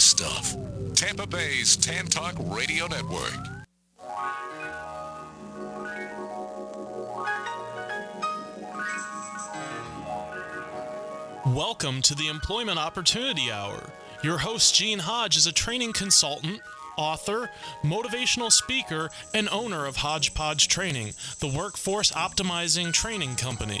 serious stuff. Tampa Bay's Tan Talk Radio Network. Welcome to the Employment Opportunity Hour. Your host, Gene Hodge, is a training consultant, author, motivational speaker, and owner of Hodgepodge Training, the workforce optimizing training company.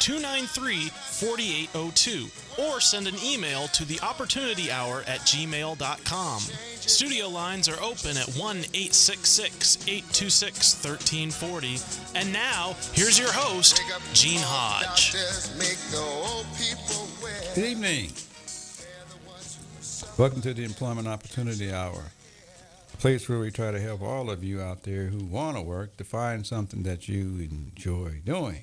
293 4802 or send an email to the opportunity hour at gmail.com. Studio lines are open at 1 866 826 1340. And now, here's your host, Gene Hodge. Good evening. Welcome to the Employment Opportunity Hour, a place where we try to help all of you out there who want to work to find something that you enjoy doing.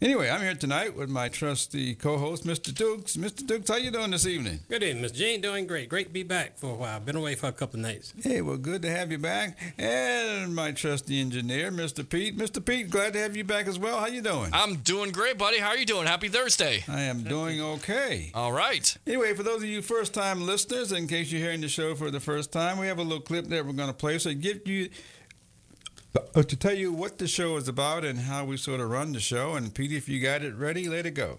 Anyway, I'm here tonight with my trusty co-host, Mr. Dukes. Mr. Dukes, how you doing this evening? Good evening, Miss Gene. Doing great. Great to be back for a while. Been away for a couple of nights. Hey, well, good to have you back. And my trusty engineer, Mr. Pete. Mr. Pete, glad to have you back as well. How you doing? I'm doing great, buddy. How are you doing? Happy Thursday. I am doing okay. All right. Anyway, for those of you first-time listeners, in case you're hearing the show for the first time, we have a little clip that we're going to play. So give you Oh, to tell you what the show is about and how we sort of run the show. And Pete, if you got it ready, let it go.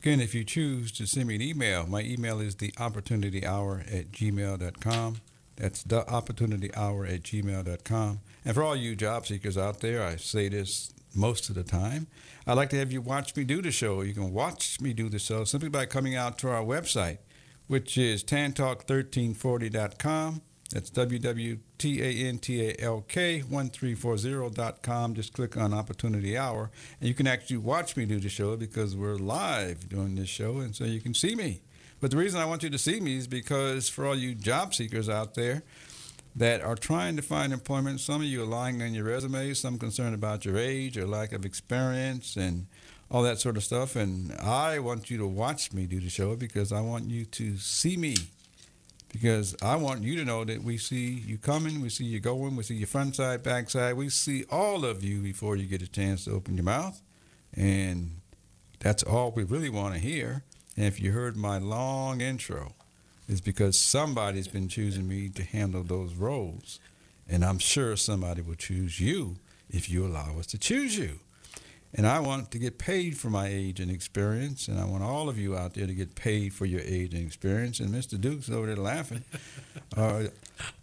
Again, if you choose to send me an email, my email is the opportunity hour at gmail.com. That's the opportunity hour at gmail.com. And for all you job seekers out there, I say this most of the time. I'd like to have you watch me do the show. You can watch me do the show simply by coming out to our website, which is tantalk1340.com. That's www.tantalk1340.com. Just click on Opportunity Hour, and you can actually watch me do the show because we're live doing this show, and so you can see me. But the reason I want you to see me is because for all you job seekers out there that are trying to find employment, some of you are lying on your resume, some concerned about your age or lack of experience and all that sort of stuff. And I want you to watch me do the show because I want you to see me. Because I want you to know that we see you coming, we see you going, we see your front side, back side. We see all of you before you get a chance to open your mouth. And that's all we really want to hear. And if you heard my long intro, it's because somebody's been choosing me to handle those roles. And I'm sure somebody will choose you if you allow us to choose you. And I want to get paid for my age and experience, and I want all of you out there to get paid for your age and experience. And Mr. Duke's over there laughing. Uh,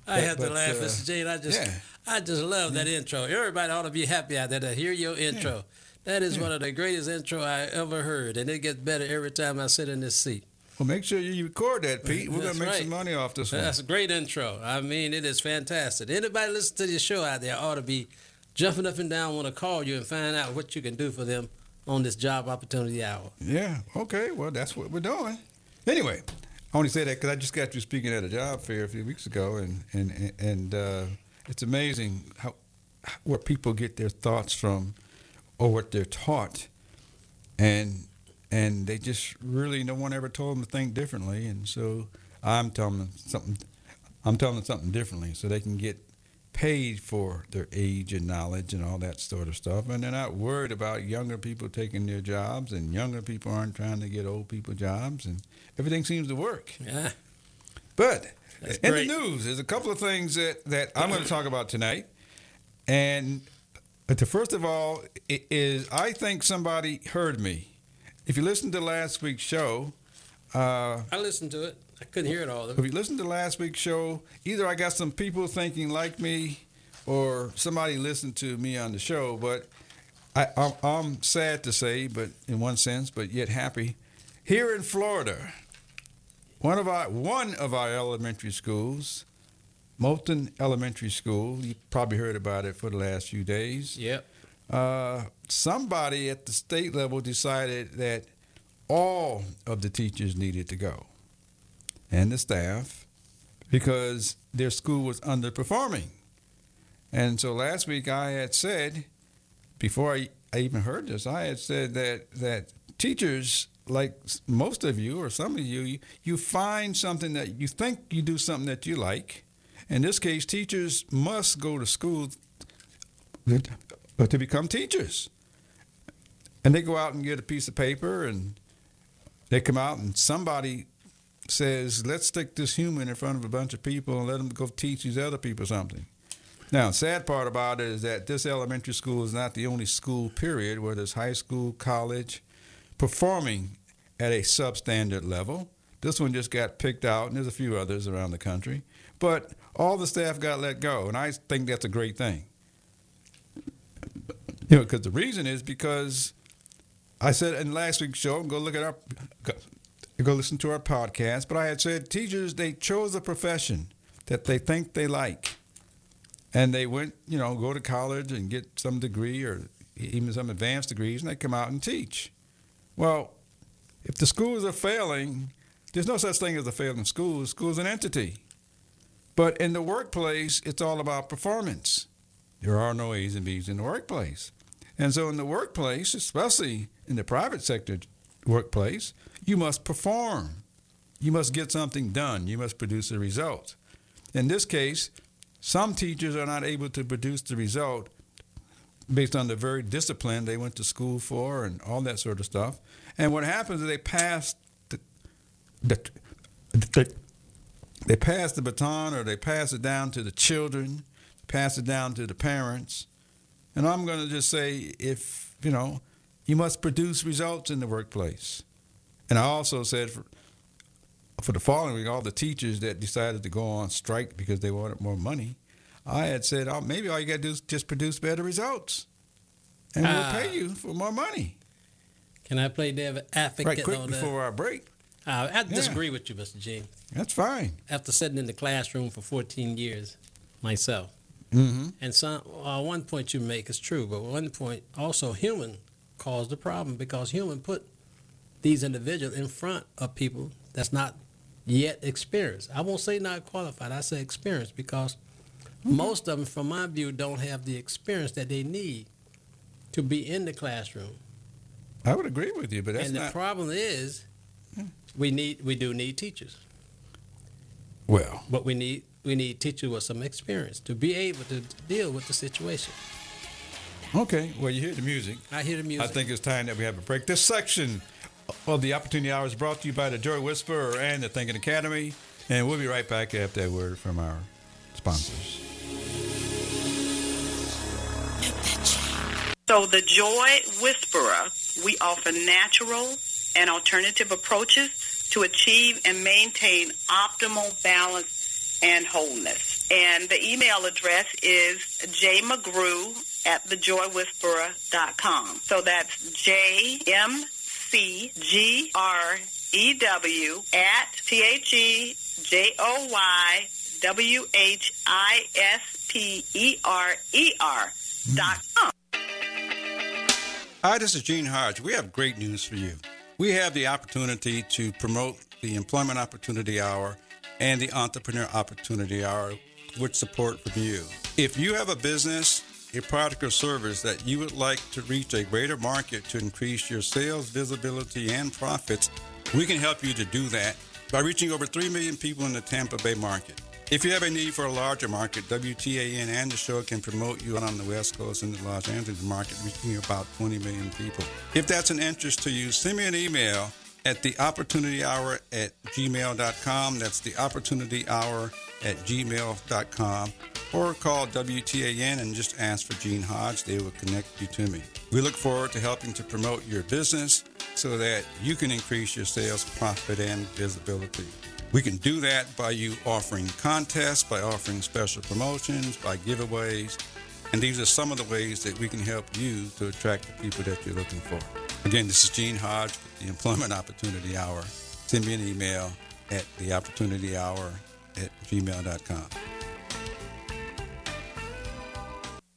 I but- had to but, laugh, uh, Mr. Jane. I just, yeah. I just love that intro. Everybody ought to be happy out there to hear your intro. That is one of the greatest intro I ever heard, and it gets better every time I sit in this seat. Well, make sure you record that, Pete. We're gonna make right. some money off this one. That's a great intro. I mean, it is fantastic. Anybody listen to your show out there ought to be jumping up and down, want to call you and find out what you can do for them on this job opportunity hour. Yeah. Okay. Well, that's what we're doing. Anyway, I only say that because I just got you speaking at a job fair a few weeks ago, and and and uh, it's amazing how where people get their thoughts from, or what they're taught, and and they just really no one ever told them to think differently, and so I'm telling them something. I'm telling them something differently, so they can get paid for their age and knowledge and all that sort of stuff. And they're not worried about younger people taking their jobs, and younger people aren't trying to get old people jobs, and everything seems to work. Yeah. But That's in great. the news, there's a couple of things that, that I'm going to talk about tonight. And the first of all is I think somebody heard me. If you listened to last week's show, uh, I listened to it. I couldn't hear it all. if you listened to last week's show, either I got some people thinking like me, or somebody listened to me on the show. But I, I'm, I'm sad to say, but in one sense, but yet happy. Here in Florida, one of our one of our elementary schools, Moulton Elementary School, you probably heard about it for the last few days Yep. uh, somebody at the state level decided that all of the teachers needed to go and the staff because their school was underperforming. And so last week I had said, before I, I even heard this, I had said that, that teachers, like most of you or some of you, you, you find something that you think you do something that you like. In this case, teachers must go to school to become teachers. And they go out and get a piece of paper and they come out and somebody says, let's stick this human in front of a bunch of people and let them go teach these other people something. Now, sad part about it is that this elementary school is not the only school, period, where there's high school, college, performing at a substandard level. This one just got picked out, and there's a few others around the country. But all the staff got let go, and I think that's a great thing. You know, because the reason is because I said in last week's show, go look at our, go, go listen to our podcast. But I had said teachers they chose a profession that they think they like, and they went, you know, go to college and get some degree or even some advanced degrees, and they come out and teach. Well, if the schools are failing, there's no such thing as a failing school. The school's an entity. But in the workplace, it's all about performance. There are no A's and B's in the workplace. And so in the workplace, especially in the private sector workplace, you must perform. You must get something done. You must produce a result. In this case, some teachers are not able to produce the result based on the very discipline they went to school for and all that sort of stuff. And what happens is they pass the, the, the they pass the baton or they pass it down to the children, pass it down to the parents. And I'm going to just say if, you know, you must produce results in the workplace. And I also said for, for the following week, all the teachers that decided to go on strike because they wanted more money, I had said, oh, maybe all you got to do is just produce better results. And Ah. we'll pay you for more money. Can I play devil advocate Right, quick on that? before our break. Uh, I disagree with you, Mr. G. That's fine. After sitting in the classroom for 14 years myself, Mm-hmm. and some uh, one point you make is true, but one point also human caused the problem because human put these individuals in front of people that's not yet experienced. I won't say not qualified. I say experienced because mm-hmm. most of them, from my view, don't have the experience that they need to be in the classroom. I would agree with you, but that's and the not problem is, hmm. we need we do need teachers, well. but we need we need teachers with some experience to be able to deal with the situation. Okay, well, you hear the music. I hear the music. I think it's time that we have a break. This section of the Opportunity Hour is brought to you by the Joy Whisperer and the Thinking Academy. And we'll be right back after that word from our sponsors. So, the Joy Whisperer, we offer natural and alternative approaches to achieve and maintain optimal balance and wholeness. And the email address is jmcgrew at thejoywhisperer.com. So that's J M C G R E W at T H E J O Y W H I S P E R E R dot com. Hi, this is Gene Hodge. We have great news for you. We have the opportunity to promote the Employment Opportunity Hour and the Entrepreneur Opportunity Hour with support from you. If you have a business, a product or service that you would like to reach a greater market to increase your sales, visibility, and profits, we can help you to do that by reaching over 3 million people in the Tampa Bay market. If you have a need for a larger market, WTAN and the show can promote you on the West Coast and the Los Angeles market, reaching about 20 million people. If that's an interest to you, send me an email at the opportunity hour at gmail.com. That's the opportunity hour at gmail.com. Or call WTAN and just ask for Gene Hodge. They will connect you to me. We look forward to helping to promote your business so that you can increase your sales, profit, and visibility. We can do that by you offering contests, by offering special promotions, by giveaways. And these are some of the ways that we can help you to attract the people that you're looking for. Again, this is Gene Hodge with the Employment Opportunity Hour. Send me an email at theopportunityhour at gmail.com.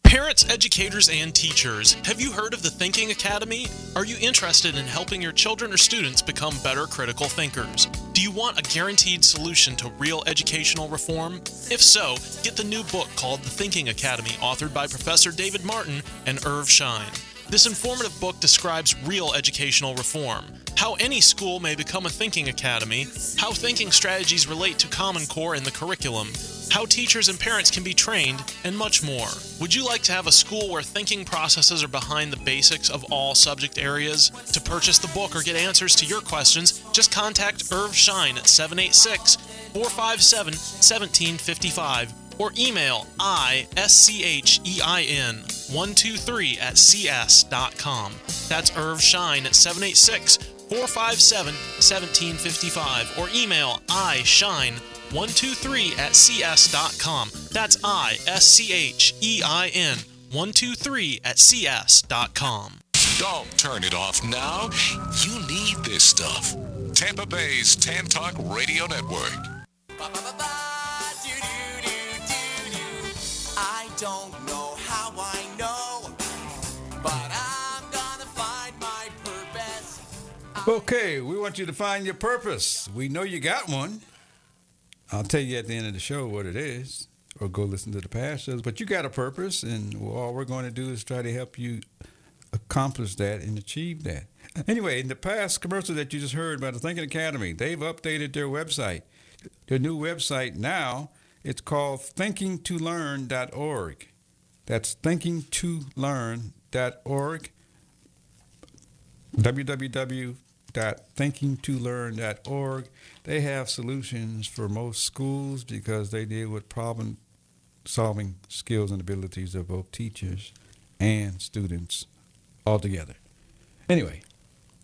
Parents, educators, and teachers, have you heard of the Thinking Academy? Are you interested in helping your children or students become better critical thinkers? Do you want a guaranteed solution to real educational reform? If so, get the new book called The Thinking Academy, authored by Professor David Martin and Irv Schein. This informative book describes real educational reform, how any school may become a thinking academy, how thinking strategies relate to Common Core in the curriculum, how teachers and parents can be trained, and much more. Would you like to have a school where thinking processes are behind the basics of all subject areas? To purchase the book or get answers to your questions, just contact Irv Schein at 786 457 1755 or email ISCHEIN 123 at cs.com. That's Irv Schein at 786 457 1755 or email ischein 123 at cs.com. That's I S C H E I N 123 at cs.com. Don't turn it off now. You need this stuff. Tampa Bay's Tan Talk Radio Network. I Okay, we want you to find your purpose. We know you got one. I'll tell you at the end of the show what it is, or go listen to the past shows. But you got a purpose, and all we're going to do is try to help you accomplish that and achieve that. Anyway, in the past commercial that you just heard by the Thinking Academy, they've updated their website. Their new website now, it's called thinkingtolearn.org. That's thinkingtolearn.org. www.thinkingtolearn.org. They have solutions for most schools because they deal with problem solving skills and abilities of both teachers and students altogether. Anyway,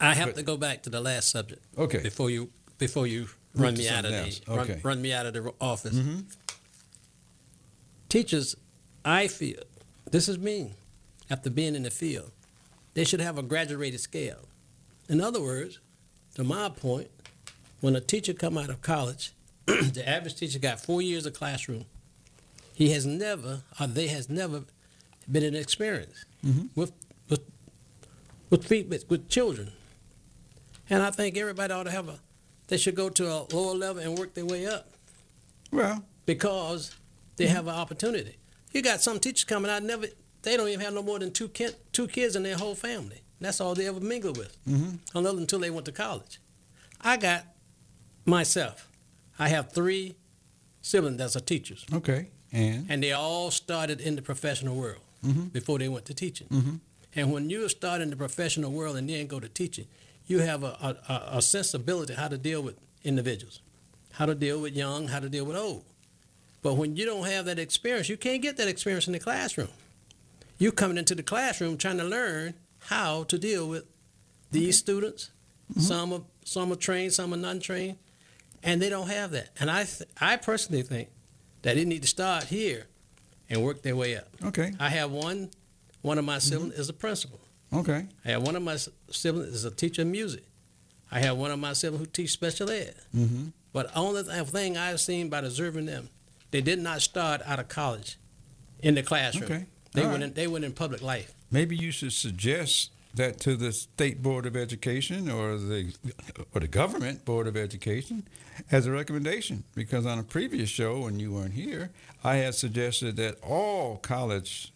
I have But- to go back to the last subject. Okay. Before you before you run me out of something the else. run, run me out of the office. Mhm. Teachers, I feel this is me. After being in the field, they should have a graduated scale. In other words, to my point, when a teacher come out of college, the average teacher got four years of classroom. He has never, or they has never, been in experience Mhm. with with with, with with children. And I think everybody ought to have a they should go to a lower level and work their way up Well, because they have an opportunity. You got some teachers coming out never they don't even have no more than two kid, two kids in their whole family. That's all they ever mingled with, Mhm. unless until they went to college. I got myself. I have three siblings that are teachers, okay. And and they all started in the professional world Mhm. before they went to teaching. Mhm. And when you start in the professional world and then go to teaching, you have a, a, a- a sensibility how to deal with individuals, how to deal with young, how to deal with old. But when you don't have that experience, you can't get that experience in the classroom. You're coming into the classroom trying to learn how to deal with these students. Some are some are trained, some are non trained, and they don't have that. And I th- I personally think that they need to start here and work their way up. okay, I have one one of my siblings is a principal. okay, I have one of my siblings is a teacher of music. I have one of my siblings who teach special ed. mm-hmm. But only thing I've seen by observing them, they did not start out of college in the classroom. Okay. They All went right. in, they went in public life. Maybe you should suggest that to the state board of education or the or the government board of education as a recommendation. Because on a previous show when you weren't here, I had suggested that all college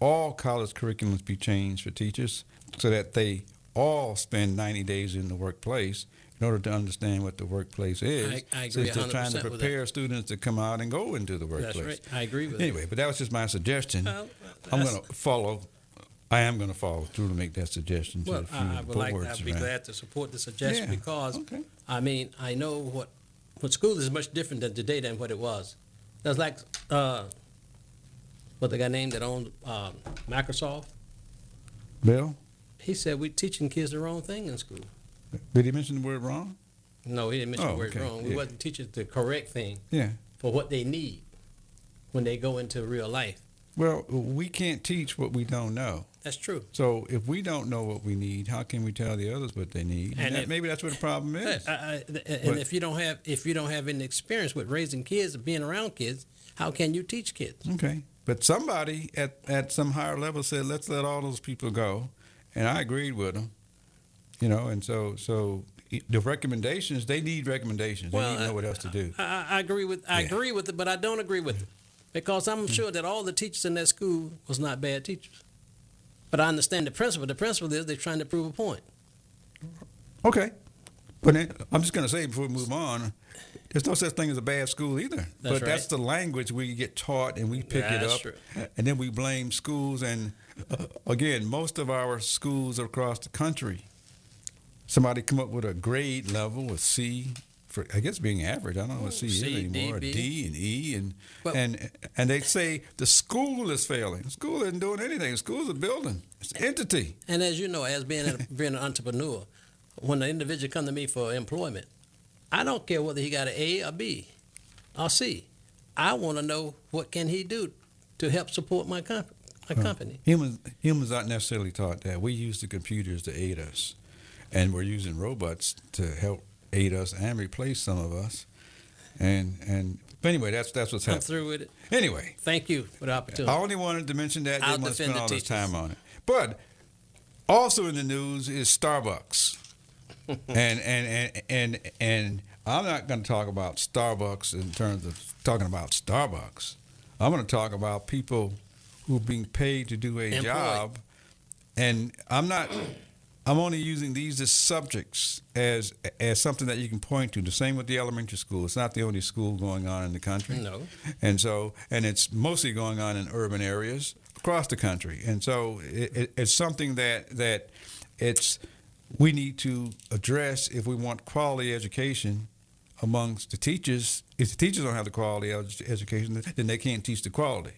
all college curriculums be changed for teachers so that they all spend 90 days in the workplace in order to understand what the workplace is. I- I agree since they're trying 100% to with that. prepare students to come out and go into the workplace. That's right. I agree with Anyway, but that was just my suggestion. Well, I'm going to follow. I am going to follow through to make that suggestion to Well, a few I, I would like. I'd be around. glad to support the suggestion Yeah, because okay. I mean I know what what school is much different than today than what it was. That's like uh, what the guy named that owned um, Microsoft. Bill, He said we're teaching kids the wrong thing in school. did he mention the word wrong? No, he didn't mention Oh, the word okay, wrong. We yeah. wasn't teaching the correct thing Yeah. for what they need when they go into real life. Well, we can't teach what we don't know. That's true. So if we don't know what we need, how can we tell the others what they need? And And that- if- maybe that's what the problem is. I, I, and But- if you don't have if you don't have any experience with raising kids or being around kids, how can you teach kids? Okay. But somebody at, at some higher level said, let's let all those people go. And I agreed with them. You know, and so so the recommendations, they need recommendations. They Well, need to know what else to do. I, I- I agree with I Yeah. agree with it, but I don't agree with it because I'm sure that all the teachers in that school was not bad teachers. But I understand the principle. The principle is they're trying to prove a point. Okay. But then, I'm just going to say before we move on, there's no such thing as a bad school either. That's but that's the language we get taught and we pick it up. true. And then we blame schools. And uh, again, most of our schools across the country, somebody come up with a grade level, a C, for I guess being average. I don't know what C, C, is D, anymore. D and E, and Well- and and they say the school is failing. The school isn't doing anything. The school's a building. It's an entity. And as you know, as being a, being an entrepreneur, when an individual come to me for employment, I don't care whether he got an A or B or C. I want to know what can he do to help support my comp- my company. Humans humans aren't necessarily taught that. We use the computers to aid us, and we're using robots to help aid us and replace some of us. And and anyway, that's that's what's I'm happening. through with it. Anyway, Thank you for the opportunity. I only wanted to mention that. I'll Didn't spend the all this time on it. But also in the news is Starbucks, and and and and and I'm not going to talk about Starbucks in terms of talking about Starbucks. I'm going to talk about people who are being paid to do a Employed. job, and I'm not. I'm only using these as subjects as as something that you can point to. The same with the elementary school. It's not the only school going on in the country. No. And so, and it's mostly going on in urban areas across the country. And so, it, it, it's something that that it's we need to address if we want quality education amongst the teachers. If the teachers don't have the quality ed- education, then they can't teach the quality.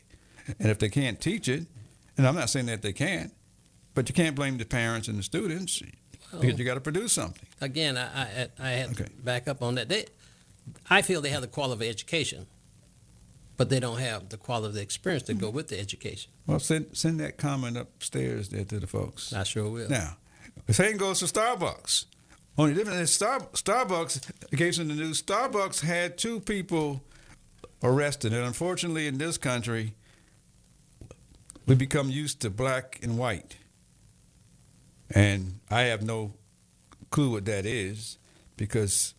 And if they can't teach it, and I'm not saying that they can't, but you can't blame the parents and the students because oh. you got to produce something. Again, I, I, I had Okay. to back up on that. They, I feel they have the quality of education, but they don't have the quality of the experience to go with the education. Well, send send that comment upstairs there to the folks. I sure will. Now, the same goes for Starbucks. Only difference is Star, Starbucks, in case in the news, Starbucks had two people arrested. And unfortunately, in this country, we become used to black and white. And I have no clue what that is because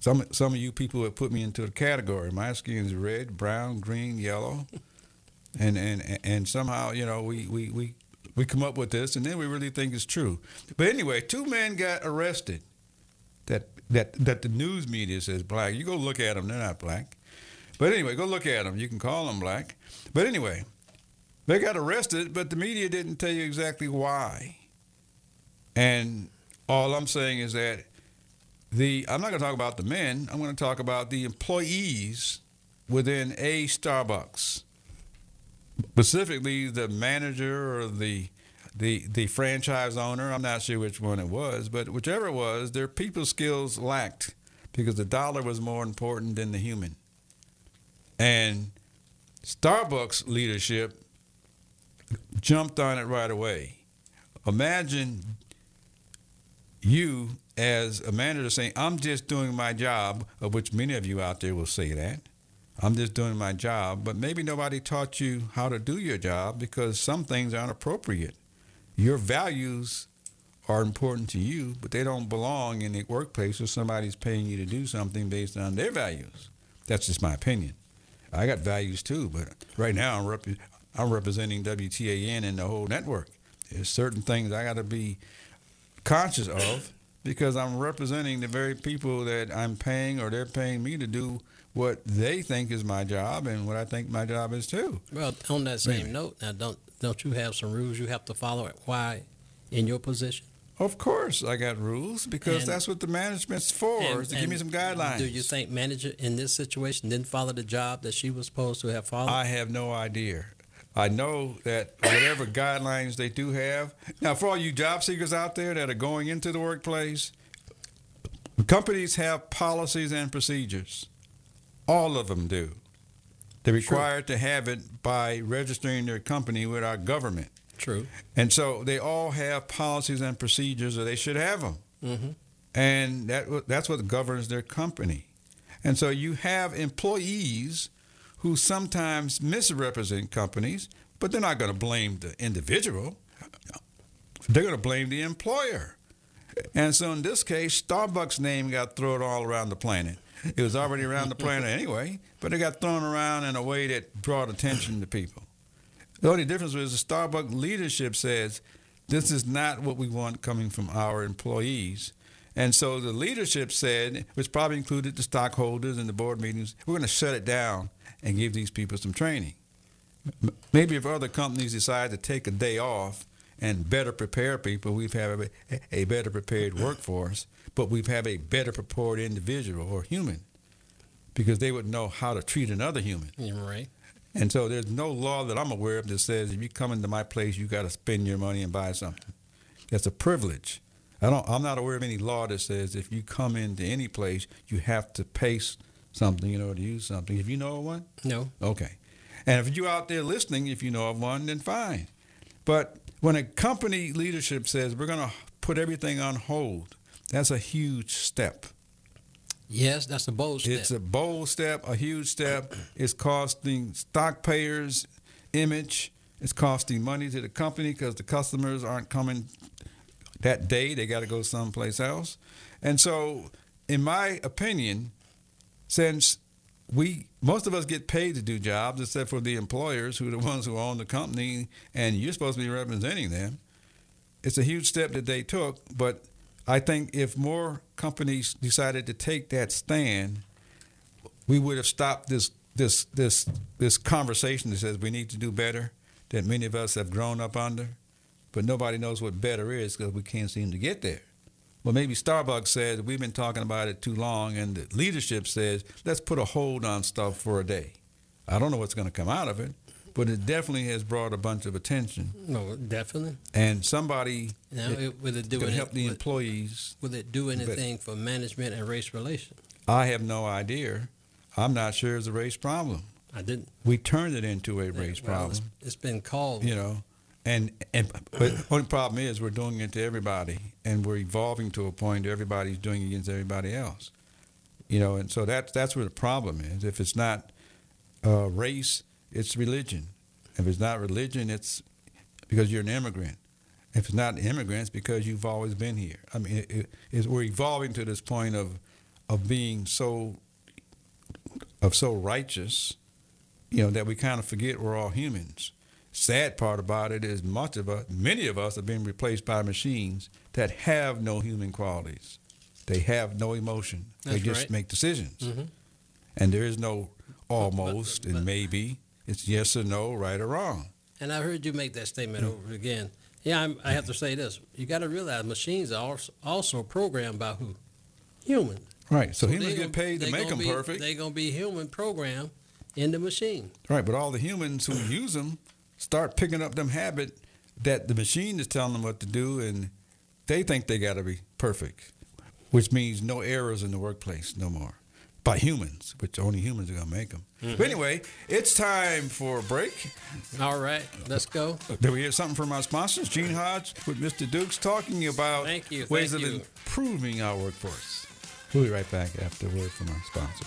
some some of you people have put me into a category. My skin is red, brown, green, yellow, and and and somehow you know we we we we come up with this, and then we really think it's true. But anyway, two men got arrested. That that that the news media says black. You go look at them; they're not black. But anyway, go look at them. You can call them black. But anyway, they got arrested, but the media didn't tell you exactly why. And all I'm saying is that the I'm not going to talk about the men. I'm going to talk about the employees within a Starbucks, specifically the manager or the the the franchise owner. I'm not sure which one it was, but whichever it was, their people skills lacked because the dollar was more important than the human. And Starbucks leadership jumped on it right away. Imagine you as a manager saying, I'm just doing my job, of which many of you out there will say that. I'm just doing my job, but maybe nobody taught you how to do your job because some things aren't appropriate. Your values are important to you, but they don't belong in the workplace where somebody's paying you to do something based on their values. That's just my opinion. I got values too, but right now I'm, rep- I'm representing WTAN and the whole network. There's certain things I got to be conscious of because I'm representing the very people that I'm paying or they're paying me to do what they think is my job and what I think my job is too. Well, on that same Really? note, now don't don't you have some rules you have to follow? Why, in your position? Of course, I got rules because And- that's what the management's for, And- is to give me some guidelines. Do you think manager in this situation didn't follow the job that she was supposed to have followed? I have no idea. I know that whatever guidelines they do have. Now, for all you job seekers out there that are going into the workplace, companies have policies and procedures. All of them do. They're required to have it by registering their company with our government. True. And so they all have policies and procedures, or they should have them. Mm-hmm. And that that's what governs their company. And so you have employees who sometimes misrepresent companies, but they're not going to blame the individual. They're going to blame the employer. And so in this case, Starbucks' name got thrown all around the planet. It was already around the planet anyway, but it got thrown around in a way that brought attention to people. The only difference was the Starbucks leadership says this is not what we want coming from our employees. And so the leadership said, which probably included the stockholders and the board meetings, we're going to shut it down and give these people some training. Maybe if other companies decide to take a day off and better prepare people, we've have a, a better prepared workforce, but we've have a better prepared individual or human because they would know how to treat another human. You're right. And so there's no law that I'm aware of that says if you come into my place, you got to spend your money and buy something. That's a privilege. I don't. I'm not aware of any law that says if you come into any place, you have to pay something in order to use something. If you know of one, No. okay. And if you're out there listening, if you know of one, then fine. But when a company leadership says we're going to put everything on hold, that's a huge step. Yes, that's a bold step. It's a bold step, a huge step. It's costing stock payers image. It's costing money to the company because the customers aren't coming that day. They got to go someplace else. And so, in my opinion, since we most of us get paid to do jobs, except for the employers who are the ones who own the company, and you're supposed to be representing them. It's a huge step that they took, but I think if more companies decided to take that stand, we would have stopped this this this this conversation that says we need to do better that many of us have grown up under, but nobody knows what better is because we can't seem to get there. Well, maybe Starbucks says we've been talking about it too long, and the leadership says let's put a hold on stuff for a day. I don't know what's going to come out of it, but it definitely has brought a bunch of attention, no, definitely. and somebody Now, it, it, would it do could help the would, employees. would it do anything for management and race relations? I have no idea. I'm not sure it's a race problem. I didn't. We turned it into a race Well, problem. it's- it's been called. you know and and but only problem is we're doing it to everybody and we're evolving to a point where everybody's doing it against everybody else. You know and so that's that's where the problem is. If it's not uh, race it's religion. If it's not religion it's because you're an immigrant. If it's not immigrants because you've always been here. I mean it, it, we're evolving to this point of of being so of so righteous, you know, that we kind of forget we're all humans. Sad part about it is much of us, many of us, are being replaced by machines that have no human qualities. They have no emotion. they just right. make decisions, Mhm. and there is no almost but- and maybe. It's yes or no, right or wrong. And I've heard you make that statement over again. Yeah, I'm, I have to say this. You got to realize machines are also, programmed by who? Humans. Right. So, they humans get paid to make them be- perfect. They're going to be human programmed in the machine. Right, but all the humans who use them start picking up them habit that the machine is telling them what to do, and they think they got to be perfect, which means no errors in the workplace no more by humans, which only humans are gonna make them. But mm-hmm. anyway, it's time for a break. All right, let's go. Did we hear something from our sponsors? Gene Hodge with Mr. Dukes talking about Thank you, ways thank of you. improving our workforce. We'll be right back after a word from our sponsor.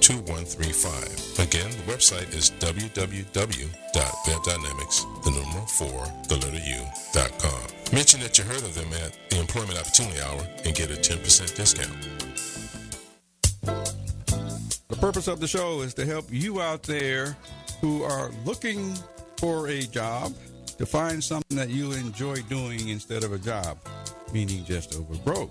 1-866-530-2135. Again, the website is www.webdynamics, the number 4, the letter U.com. Mention that you heard of them at the Employment Opportunity Hour and get a 10% discount. The purpose of the show is to help you out there who are looking for a job to find something that you enjoy doing instead of a job, meaning just over broke.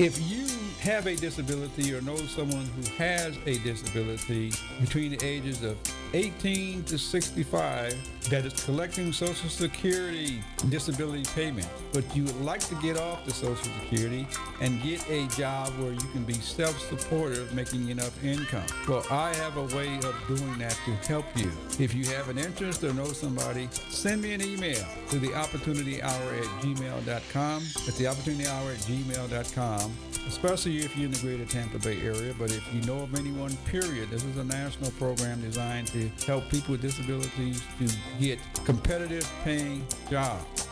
If you have a disability or know someone who has a disability between the ages of 18 to 65 that is collecting Social Security disability payment, but you would like to get off the Social Security and get a job where you can be self-supportive, making enough income. Well, I have a way of doing that to help you. If you have an interest or know somebody, send me an email to the opportunity hour at gmail.com. At the opportunity hour at gmail.com especially if you're in the greater Tampa Bay area. But if you know of anyone, period, this is a national program designed to help people with disabilities to get competitive paying jobs.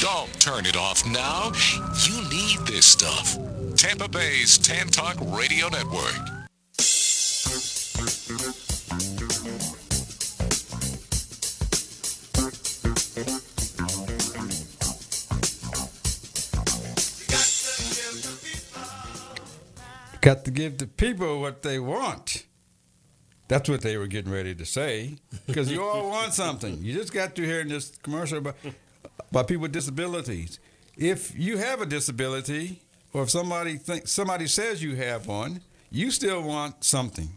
Don't turn it off now. You need this stuff. Tampa Bay's Tan Talk Radio Network. Got to give the people what they want. That's what they were getting ready to say. Because you all want something. You just got to hear in this commercial about, about people with disabilities. If you have a disability, or if somebody thinks somebody says you have one, you still want something.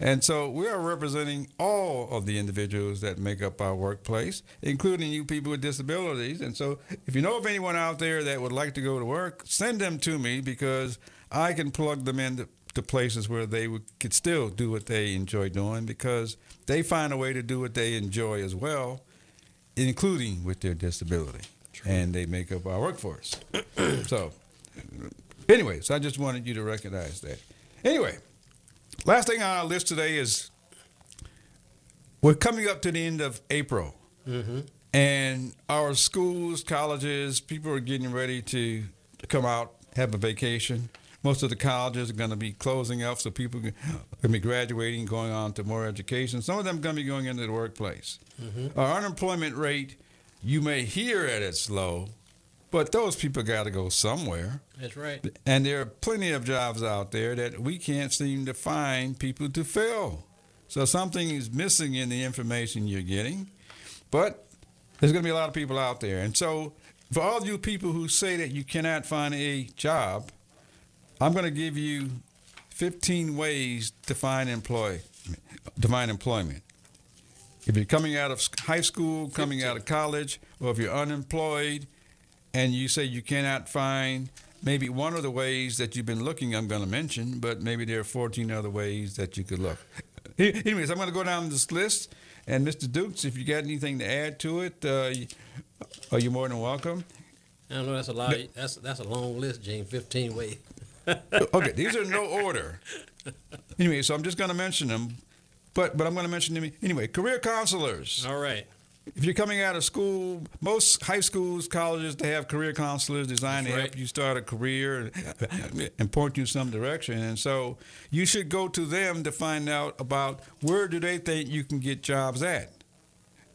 And so we are representing all of the individuals that make up our workplace, including you people with disabilities. And so if you know of anyone out there that would like to go to work, send them to me because I can plug them into to places where they would, could still do what they enjoy doing because they find a way to do what they enjoy as well, including with their disability. And they make up our workforce. so, anyway, so I just wanted you to recognize that. Anyway, last thing on our list today is we're coming up to the end of April. Mm-hmm. And our schools, colleges, people are getting ready to come out, have a vacation. Most of the colleges are going to be closing up, so people are going to be graduating, going on to more education. Some of them are going to be going into the workplace. Mm-hmm. Our unemployment rate, you may hear that it's low, but those people got to go somewhere. That's right. And there are plenty of jobs out there that we can't seem to find people to fill. So something is missing in the information you're getting. But there's going to be a lot of people out there. And so for all you people who say that you cannot find a job, I'm going to give you 15 ways to find employ to find employment. If you're coming out of high school, coming out of college, or if you're unemployed and you say you cannot find maybe one of the ways that you've been looking, I'm going to mention, but maybe there are 14 other ways that you could look. Anyways, I'm going to go down this list. And Mr. Dukes, if you got anything to add to it, uh, are you more than welcome? I don't know. That's a lot. Of, that's that's a long list, Gene. Fifteen ways. Okay, these are no order. Anyway, so I'm just going to mention them, but but I'm going to mention them anyway. Career counselors. All right. If you're coming out of school, most high schools, colleges, they have career counselors designed That's to right. help you start a career and, point you in some direction. And so you should go to them to find out about where do they think you can get jobs at.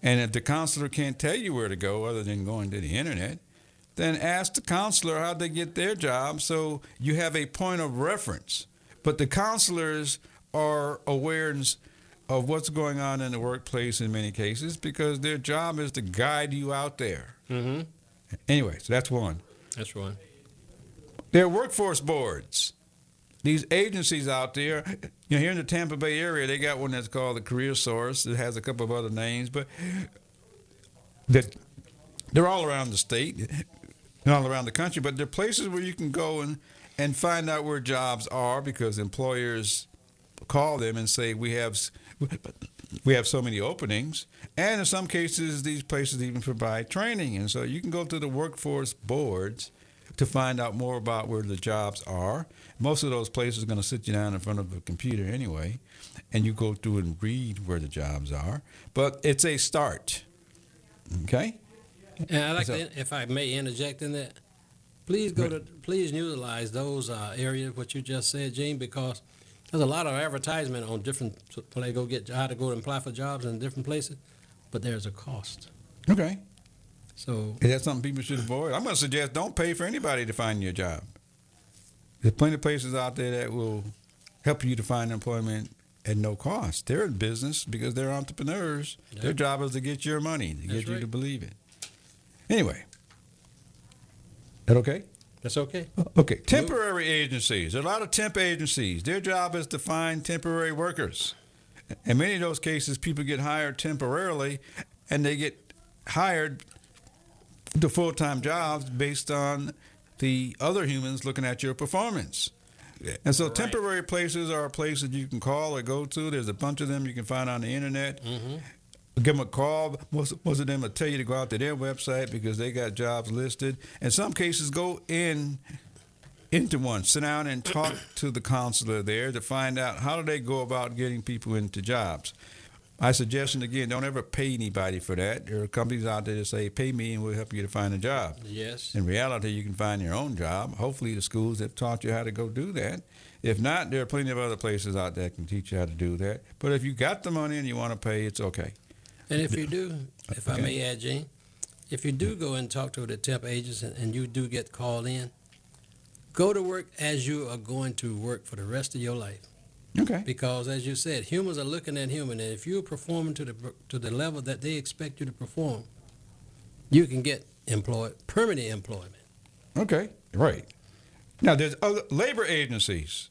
And if the counselor can't tell you where to go other than going to the internet, then ask the counselor how they get their job so you have a point of reference. But the counselors are aware of what's going on in the workplace in many cases because their job is to guide you out there. Mm-hmm. Anyway, so that's one. That's one. There are workforce boards. These agencies out there, you know, here in the Tampa Bay area, they got one that's called the Career Source. It has a couple of other names, but that they're all around the state and all around the country. But there are places where you can go and and find out where jobs are because employers call them and say we have we have so many openings. And in some cases these places even provide training. And so you can go to the workforce boards to find out more about where the jobs are. Most of those places are going to sit you down in front of a computer anyway and you go through and read where the jobs are. But it's a start okay And I'd like So- to, if I may interject in that, please go to, please utilize those uh, areas what you just said, Gene, because there's a lot of advertisement on different when they go get how to go and apply for jobs in different places, but there's a cost. okay So Is that something people should avoid? I'm going to suggest don't pay for anybody to find you a job. There's plenty of places out there that will help you to find employment at no cost. They're in business because they're entrepreneurs. Yeah. Their job is to get your money, to That's get you right. to believe it. Anyway, that okay? that's okay. Uh, okay, temporary agencies. There are a lot of temp agencies. Their job is to find temporary workers. In many of those cases, people get hired temporarily, and they get hired to full time jobs based on the other humans looking at your performance. And so, Right. temporary places are places you can call or go to. There's a bunch of them you can find on the internet. Mm-hmm. Give them a call. Most, most of them will tell you to go out to their website because they got jobs listed. In some cases, go in into one. Sit down and talk to the counselor there to find out how do they go about getting people into jobs. My suggestion again: don't ever pay anybody for that. There are companies out there that say, "Pay me, and we'll help you to find a job." Yes. In reality, you can find your own job. Hopefully, the schools have taught you how to go do that. If not, there are plenty of other places out there that can teach you how to do that. But if you got the money and you want to pay, it's okay. And if you do, if I may add, Gene, if you do go and talk to the temp agents and, and you do get called in, go to work as you are going to work for the rest of your life. Okay. Because as you said, humans are looking at human, and if you're performing to the to the level that they expect you to perform, you can get employed, permanent employment. Okay, right. Now there's other labor agencies.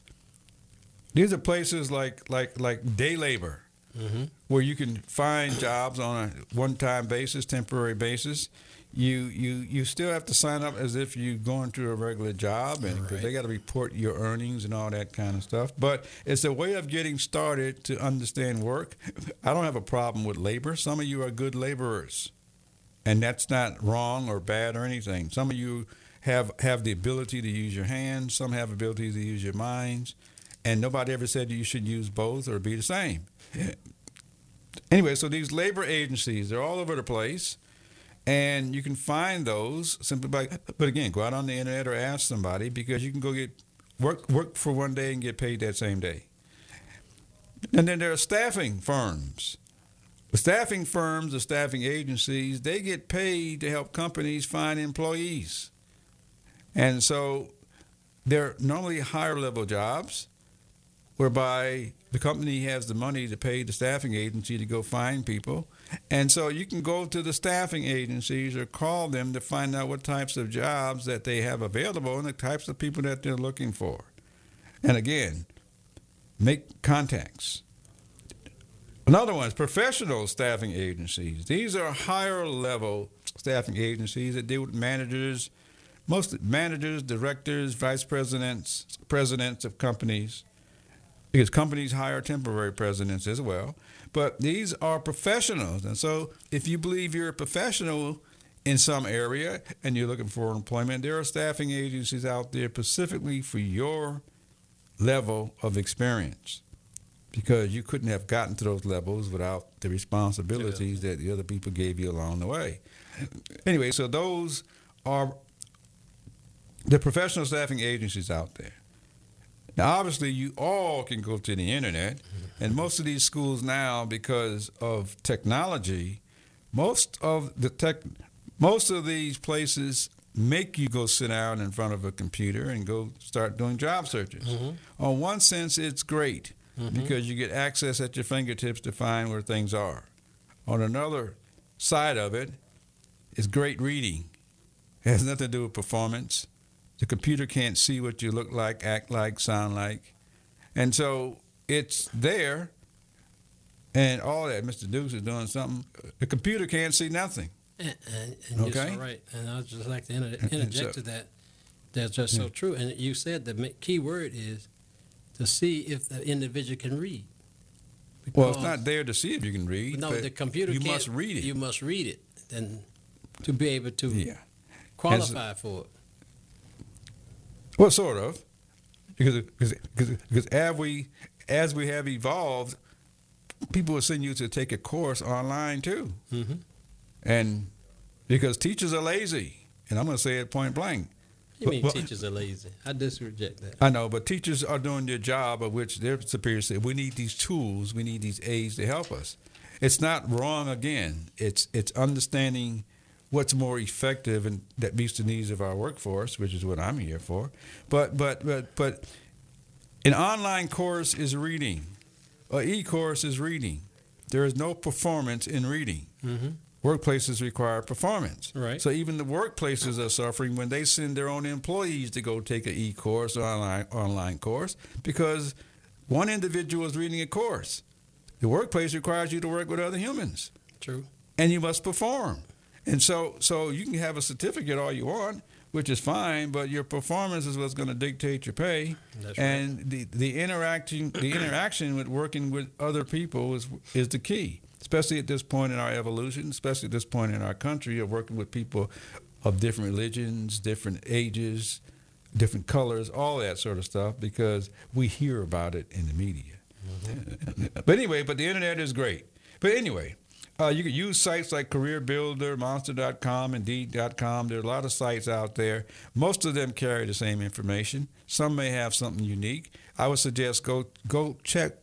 These are places like like like day labor, Mm-hmm. where you can find jobs on a one-time basis, temporary basis. You you you still have to sign up as if you're going to a regular job, and because they got to report your earnings and all that kind of stuff. But it's a way of getting started to understand work. I don't have a problem with labor. Some of you are good laborers and that's not wrong or bad or anything. Some of you have have the ability to use your hands. Some have ability to use your minds, and nobody ever said you should use both or be the same. Anyway, so these labor agencies they're all over the place, and you can find those simply by. But again, go out on the internet or ask somebody because you can go get work work for one day and get paid that same day. And then there are staffing firms. The staffing firms, the staffing agencies, they get paid to help companies find employees. And so they're normally higher level jobs whereby the company has the money to pay the staffing agency to go find people. And so you can go to the staffing agencies or call them to find out what types of jobs that they have available and the types of people that they're looking for. And again, make contacts. Another one is professional staffing agencies. These are higher level staffing agencies that deal with managers, most managers, directors, vice presidents, presidents of companies, because companies hire temporary presidents as well. But these are professionals. And so if you believe you're a professional in some area and you're looking for employment, there are staffing agencies out there specifically for your level of experience because you couldn't have gotten to those levels without the responsibilities that the other people gave you along the way. Anyway, so those are the professional staffing agencies out there. Now, obviously, you all can go to the internet, and most of these schools now, because of technology, most of the tech, most of these places make you go sit down in front of a computer and go start doing job searches. Mm-hmm. On one sense, it's great mm-hmm. because you get access at your fingertips to find where things are. On another side of it, it's great reading. It has nothing to do with performance. The computer can't see what you look like, act like, sound like. And so it's there and all that. Mr. Dukes is doing something. The computer can't see nothing. And, and, and you're Okay. so right. And I'd just like to inter- interject so- to that. That's just so true. And you said the key word is to see if the individual can read. Well, it's not there to see if you can read. No, the computer You can't, must read it. You must read it, and to be able to yeah. qualify for it. Well, sort of, because because because as we as we have evolved, people will send you to take a course online too, Mm-hmm. and because teachers are lazy, and I'm going to say it point blank. You mean Well- teachers are lazy? I disreject that. I know, but teachers are doing their job of which their superiors say we need these tools, we need these aids to help us. It's not wrong again. It's it's understanding what's more effective and that meets the needs of our workforce, which is what I'm here for. But but but but an online course is reading. A e-course is reading. There is no performance in reading. Mm-hmm. Workplaces require performance. Right. So even the workplaces are suffering when they send their own employees to go take an e-course or online online course because one individual is reading a course. The workplace requires you to work with other humans True. and you must perform. And so so you can have a certificate all you want, which is fine, but your performance is what's going to dictate your pay. That's right. and the the interaction the interaction with working with other people is is the key, especially at this point in our evolution, especially at this point in our country of working with people of different religions, different ages, different colors, all that sort of stuff because we hear about it in the media. Mm-hmm. But anyway, but the internet is great. But anyway, uh, you can use sites like Career Builder, Monster.com, Indeed.com. There are a lot of sites out there. Most of them carry the same information. Some may have something unique. I would suggest go go check.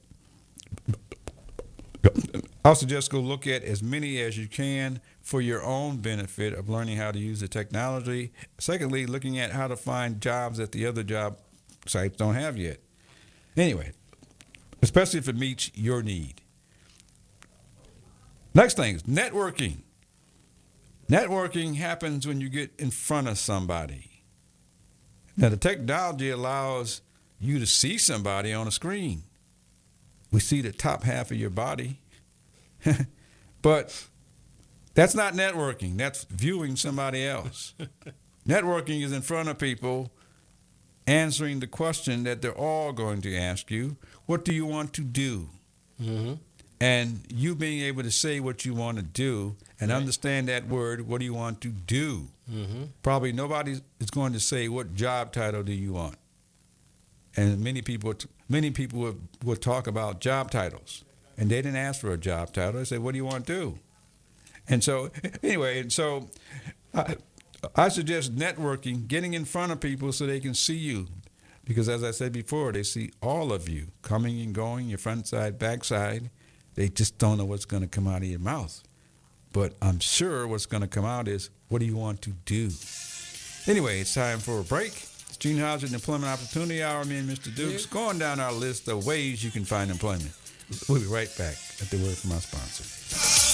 I would suggest go look at as many as you can for your own benefit of learning how to use the technology. Secondly, looking at how to find jobs that the other job sites don't have yet. Anyway, especially if it meets your need. Next thing is networking. Networking happens when you get in front of somebody. Now, the technology allows you to see somebody on a screen. We see the top half of your body. but that's not networking, that's viewing somebody else. networking is in front of people answering the question that they're all going to ask you what do you want to do? Mm-hmm. And you being able to say what you want to do and Right. understand that word what do you want to do Mm-hmm. probably nobody is going to say what job title do you want and many people many people would, would talk about job titles and they didn't ask for a job title they said what do you want to do and so anyway and so I, I suggest networking getting in front of people so they can see you Because as I said before, they see all of you coming and going, your front side, back side. They just don't know what's going to come out of your mouth. But I'm sure what's going to come out is, what do you want to do? Anyway, it's time for a break. It's Gene Hodge's Employment Opportunity Hour. Me and Mr. Dukes going down our list of ways you can find employment. We'll be right back at the word from our sponsor.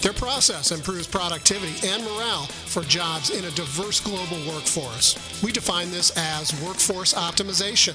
Their process improves productivity and morale for jobs in a diverse global workforce. We define this as workforce optimization.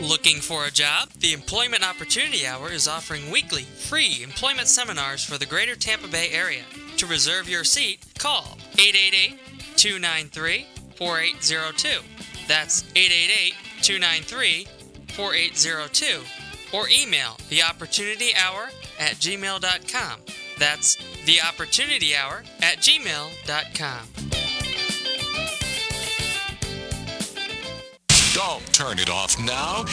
Looking for a job? The Employment Opportunity Hour is offering weekly free employment seminars for the greater Tampa Bay area. To reserve your seat, call 888 293 4802. That's 888 293 4802. Or email theopportunityhour at gmail.com. That's theopportunityhour at gmail.com. Don't turn it off now.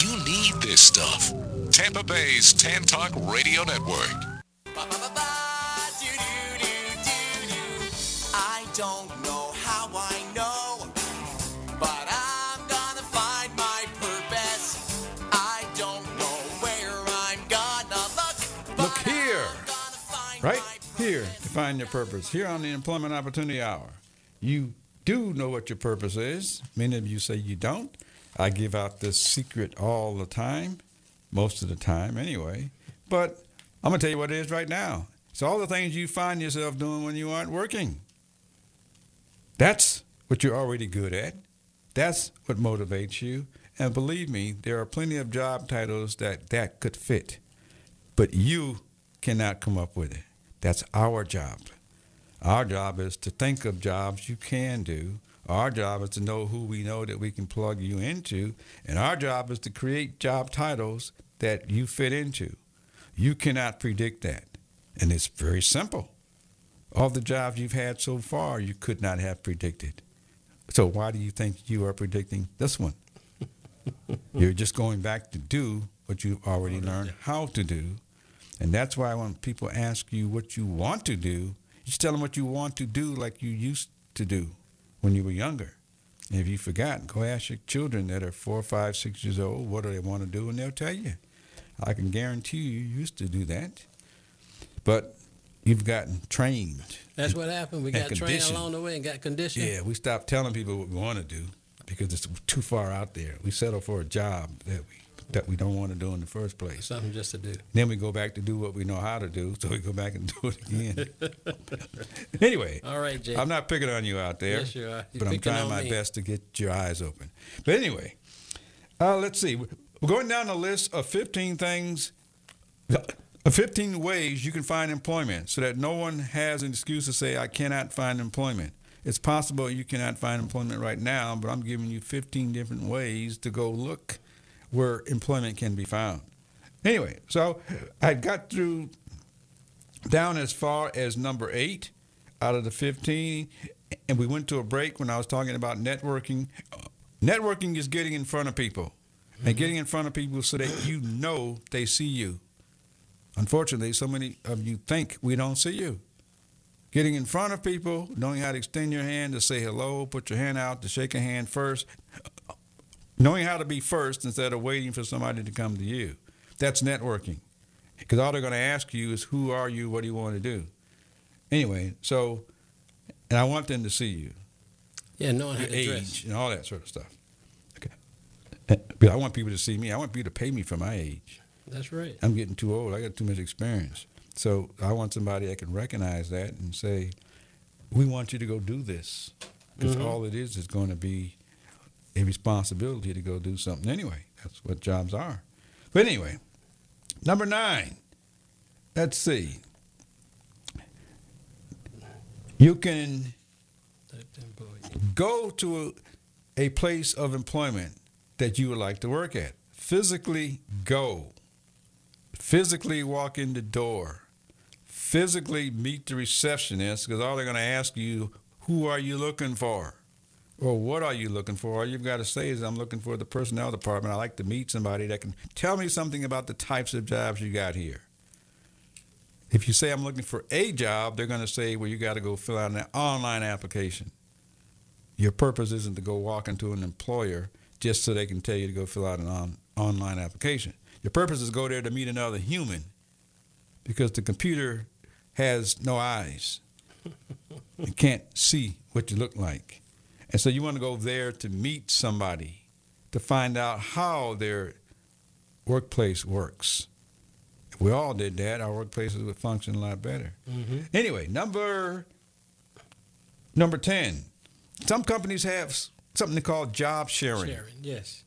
You need this stuff. Tampa Bay's Tan Talk Radio Network. I don't know how I know, but I'm gonna find my purpose. I don't know where I'm gonna look. Look here. Right here to find your purpose. Here on the Employment Opportunity Hour. You do know what your purpose is. Many of you say you don't. I give out this secret all the time, most of the time anyway. But I'm going to tell you what it is right now. It's all the things you find yourself doing when you aren't working. That's what you're already good at. That's what motivates you. And believe me, there are plenty of job titles that that could fit. But you cannot come up with it. That's our job. Our job is to think of jobs you can do. Our job is to know who we know that we can plug you into. And our job is to create job titles that you fit into. You cannot predict that. And it's very simple. All the jobs you've had so far, you could not have predicted. So why do you think you are predicting this one? You're just going back to do what you've already learned how to do. And that's why when people ask you what you want to do, you just tell them what you want to do like you used to do when you were younger. And if you forgotten? go ask your children that are four, five, six years old what do they want to do, and they'll tell you. I can guarantee you, you used to do that. But you've gotten trained. That's what happened. We got trained along the way and got conditioned. Yeah, we stopped telling people what we want to do because it's too far out there. We settle for a job that we that we don't want to do in the first place. Something just to do. Then we go back to do what we know how to do, so we go back and do it again. anyway, All right, Jay. I'm not picking on you out there, Yes, you are. You're but I'm trying my me. best to get your eyes open. But anyway, uh, let's see. We're going down the list of 15 things, uh, 15 ways you can find employment, so that no one has an excuse to say I cannot find employment. It's possible you cannot find employment right now, but I'm giving you 15 different ways to go look where employment can be found. Anyway, so I got through down as far as number eight out of the 15, and we went to a break when I was talking about networking. Networking is getting in front of people and mm-hmm. getting in front of people so that you know they see you. Unfortunately, so many of you think we don't see you. Getting in front of people, knowing how to extend your hand to say hello, put your hand out to shake a hand first, knowing how to be first instead of waiting for somebody to come to you. That's networking. Because all they're going to ask you is, who are you? What do you want to do? Anyway, so, and I want them to see you, Yeah, knowing how to age, dress. and all that sort of stuff. Okay. But I want people to see me. I want people to pay me for my age. That's right. I'm getting too old. I got too much experience. So I want somebody that can recognize that and say, "We want you to go do this," because Mhm. all it is is going to be a responsibility to go do something anyway. That's what jobs are. But anyway, number nine. Let's see. You can go to a place of employment that you would like to work at. Physically go. Physically walk in the door. Physically meet the receptionist because all they're going to ask you, who are you looking for? Or what are you looking for? All you've got to say is, I'm looking for the personnel department. I like to meet somebody that can tell me something about the types of jobs you got here. If you say I'm looking for a job, they're going to say, well, you got to go fill out an online application. Your purpose isn't to go walk into an employer just so they can tell you to go fill out an on, online application. Your purpose is to go there to meet another human because the computer has no eyes. it can't see what you look like. And so you want to go there to meet somebody, to find out how their workplace works. If we all did that, our workplaces would function a lot better. Mhm. Anyway, number number 10. Some companies have something they call job sharing. Sharing, yes.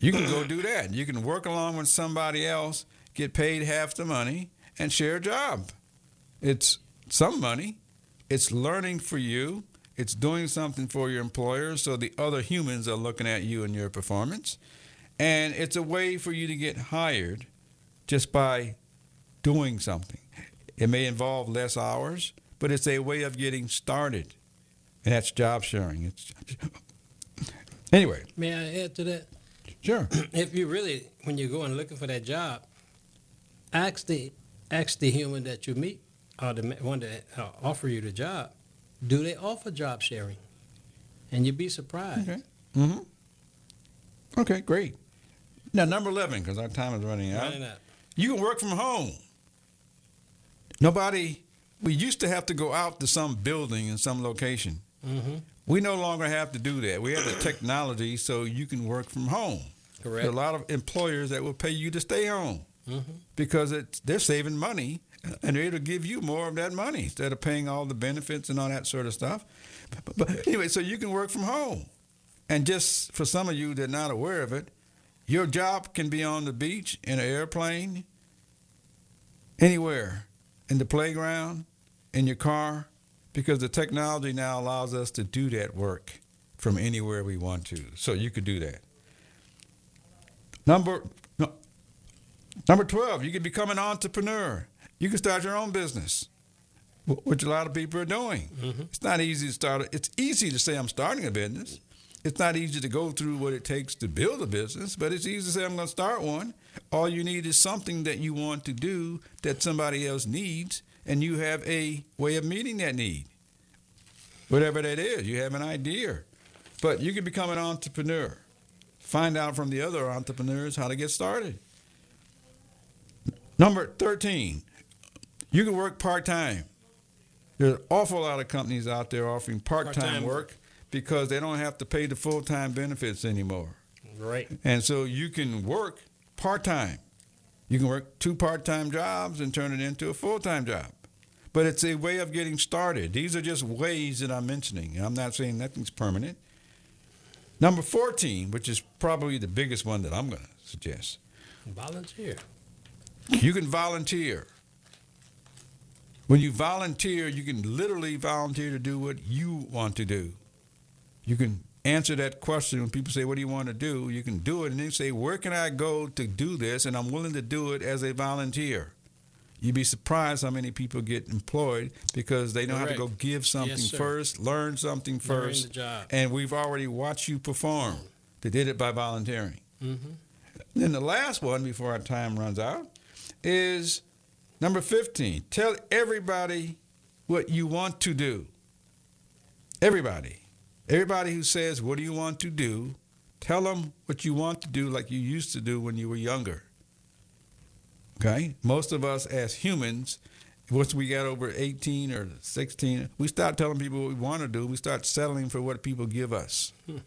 You can go do that. You can work along with somebody else, get paid half the money, and share a job. It's some money. It's learning for you. It's doing something for your employer so the other humans are looking at you and your performance. And it's a way for you to get hired just by doing something. It may involve less hours, but it's a way of getting started. And that's job sharing. It's Anyway, May I add to that? Sure. if you really, when you're going looking for that job, ask the ask the human that you meet or the one that uh, offer you the job, do they offer job sharing? And you'd be surprised. Okay. Mm-hmm. Okay, great. Now, number 11, because our time is running out. Running out. You can work from home. Nobody, we used to have to go out to some building in some location. Mm-hmm. We no longer have to do that. We have the technology so you can work from home. Correct. There are a lot of employers that will pay you to stay home Mm-hmm. because it's, they're saving money and it'll give you more of that money instead of paying all the benefits and all that sort of stuff. But, but anyway, so you can work from home. And just for some of you that are not aware of it, your job can be on the beach, in an airplane, anywhere, in the playground, in your car, because the technology now allows us to do that work from anywhere we want to. So you could do that. Number no, number 12, you can become an entrepreneur. You can start your own business, which a lot of people are doing. Mm-hmm. It's not easy to start. It's easy to say I'm starting a business. It's not easy to go through what it takes to build a business, but it's easy to say I'm going to start one. All you need is something that you want to do that somebody else needs, and you have a way of meeting that need. Whatever that is, you have an idea. But you can become an entrepreneur. Find out from the other entrepreneurs how to get started. Number 13, you can work part time. There's an awful lot of companies out there offering part time work because they don't have to pay the full time benefits anymore. Right. And so you can work part time. You can work two part time jobs and turn it into a full time job. But it's a way of getting started. These are just ways that I'm mentioning. I'm not saying nothing's permanent. Number 14, which is probably the biggest one that I'm going to suggest, Volunteer. you can volunteer. When you volunteer, you can literally volunteer to do what you want to do. You can answer that question when people say, What do you want to do? You can do it and then say, Where can I go to do this? And I'm willing to do it as a volunteer. You'd be surprised how many people get employed because they know how to go give something sir. first, learn something first, and we've already watched you perform. They did it by volunteering. Mm-hmm. Then the last one before our time runs out is number 15. Tell everybody what you want to do. Everybody. Everybody who says, What do you want to do? Tell them what you want to do like you used to do when you were younger. Okay? Most of us as humans, once we got over 18 or 16, we start telling people what we want to do. We start settling for what people give us.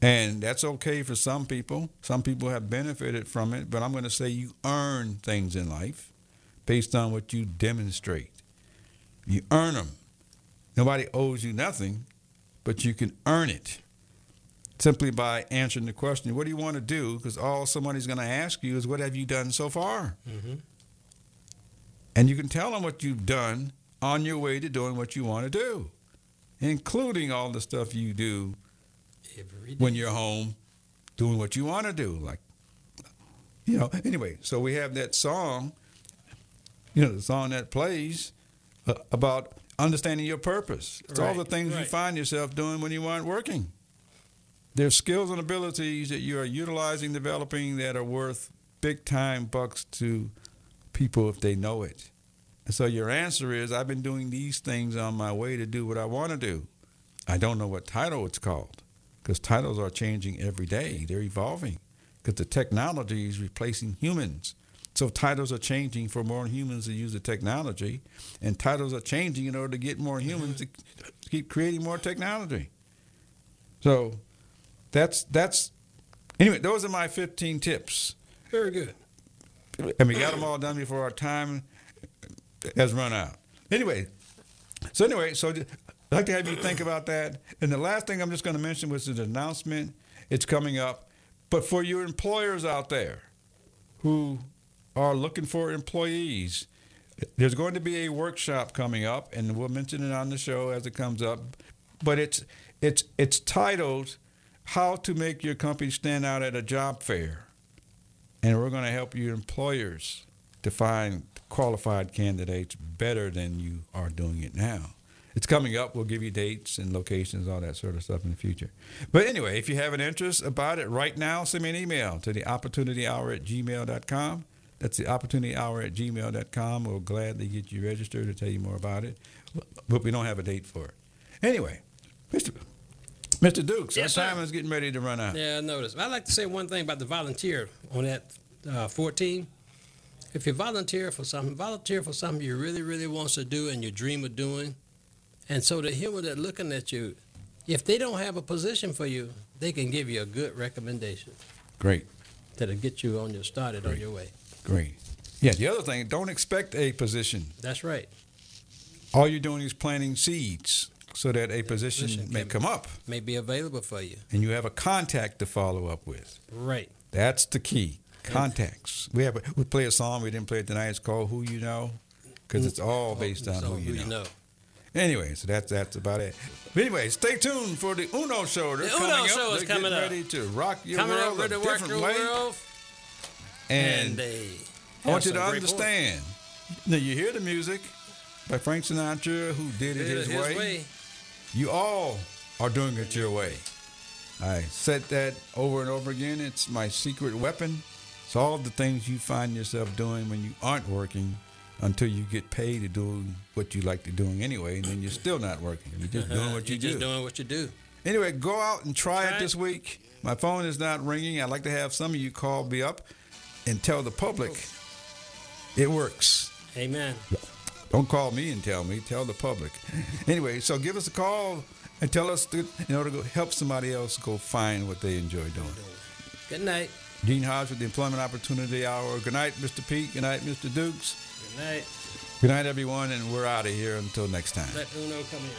And that's okay for some people. Some people have benefited from it, but I'm going to say you earn things in life based on what you demonstrate. You earn them. Nobody owes you nothing, but you can earn it simply by answering the question, What do you want to do? Because all somebody's going to ask you is, What have you done so far? Mm-hmm. And you can tell them what you've done on your way to doing what you want to do, including all the stuff you do Every day. when you're home doing what you want to do. Like, you know, anyway, so we have that song, you know, the song that plays uh, about understanding your purpose. It's all the Right, things you find yourself doing when you aren't working. There's skills and abilities that you are utilizing, developing that are worth big time bucks to people if they know it. And so your answer is I've been doing these things on my way to do what I want to do. I don't know what title it's called because titles are changing every day. They're evolving because the technology is replacing humans. So titles are changing for more humans to use the technology, and titles are changing in order to get more humans to keep creating more technology. So that's that's anyway. Those are my 15 tips, Very good. and we got them all done before our time has run out. Anyway, so anyway, so I'd like to have you think about that. And the last thing I'm just going to mention was an announcement. It's coming up, but for your employers out there who are looking for employees, there's going to be a workshop coming up, and we'll mention it on the show as it comes up. But it's it's it's titled "How to Make Your Company Stand Out at a Job Fair," and we're going to help your employers to find qualified candidates better than you are doing it now. It's coming up. We'll give you dates and locations, all that sort of stuff in the future. But anyway, if you have an interest about it right now, send me an email to the opportunity hour at gmail.com. That's the opportunity hour at gmail.com. We'll gladly get you registered to tell you more about it. But we don't have a date for it. Anyway, Mr. Mr. Dukes, Yes, our sir. time is getting ready to run out. Yeah, I noticed. I'd like to say one thing about the volunteer on that uh, 14. If you volunteer for something, volunteer for something you really, really wants to do and you dream of doing. And so the human that looking at you, if they don't have a position for you, they can give you a good recommendation Great. that'll get you on your started on your way. Great. Yeah, the other thing, don't expect a position. That's right. All you're doing is planting seeds so that a position position may come up May be available for you. and you have a contact to follow up with. Right. That's the key. Contacts. We have a, we play a song we didn't play it tonight. It's called "Who You Know" because it's all based on So who you you know. know. Anyway, so that's that's about it. But anyway, stay tuned for the Uno show. They're The Uno coming up. show is They're coming up. ready to rock your Coming world up a different way. world. And, they I want you to some great points. understand. Now you hear the music by Frank Sinatra, who did it Did it his, his way. way. You all are doing it your way. I said that over and over again. It's my secret weapon. It's all the things you find yourself doing when you aren't working until you get paid to do what you like to doing anyway, and then you're still not working. You're just doing what you You're do. just doing what you do. Anyway, go out and try, Try it it. this week. My phone is not ringing. I'd like to have some of you call me up and tell the public it works. Amen. Don't call me and tell me. Tell the public. Anyway, so give us a call and tell us to, in order to go help somebody else go find what they enjoy doing. Good night. Gene Hodge with the Employment Opportunity Hour. Good night, Mr. Pete. Good night, Mr. Dukes. Good night. Good night, everyone, and we're out of here until next time. Let Uno come in.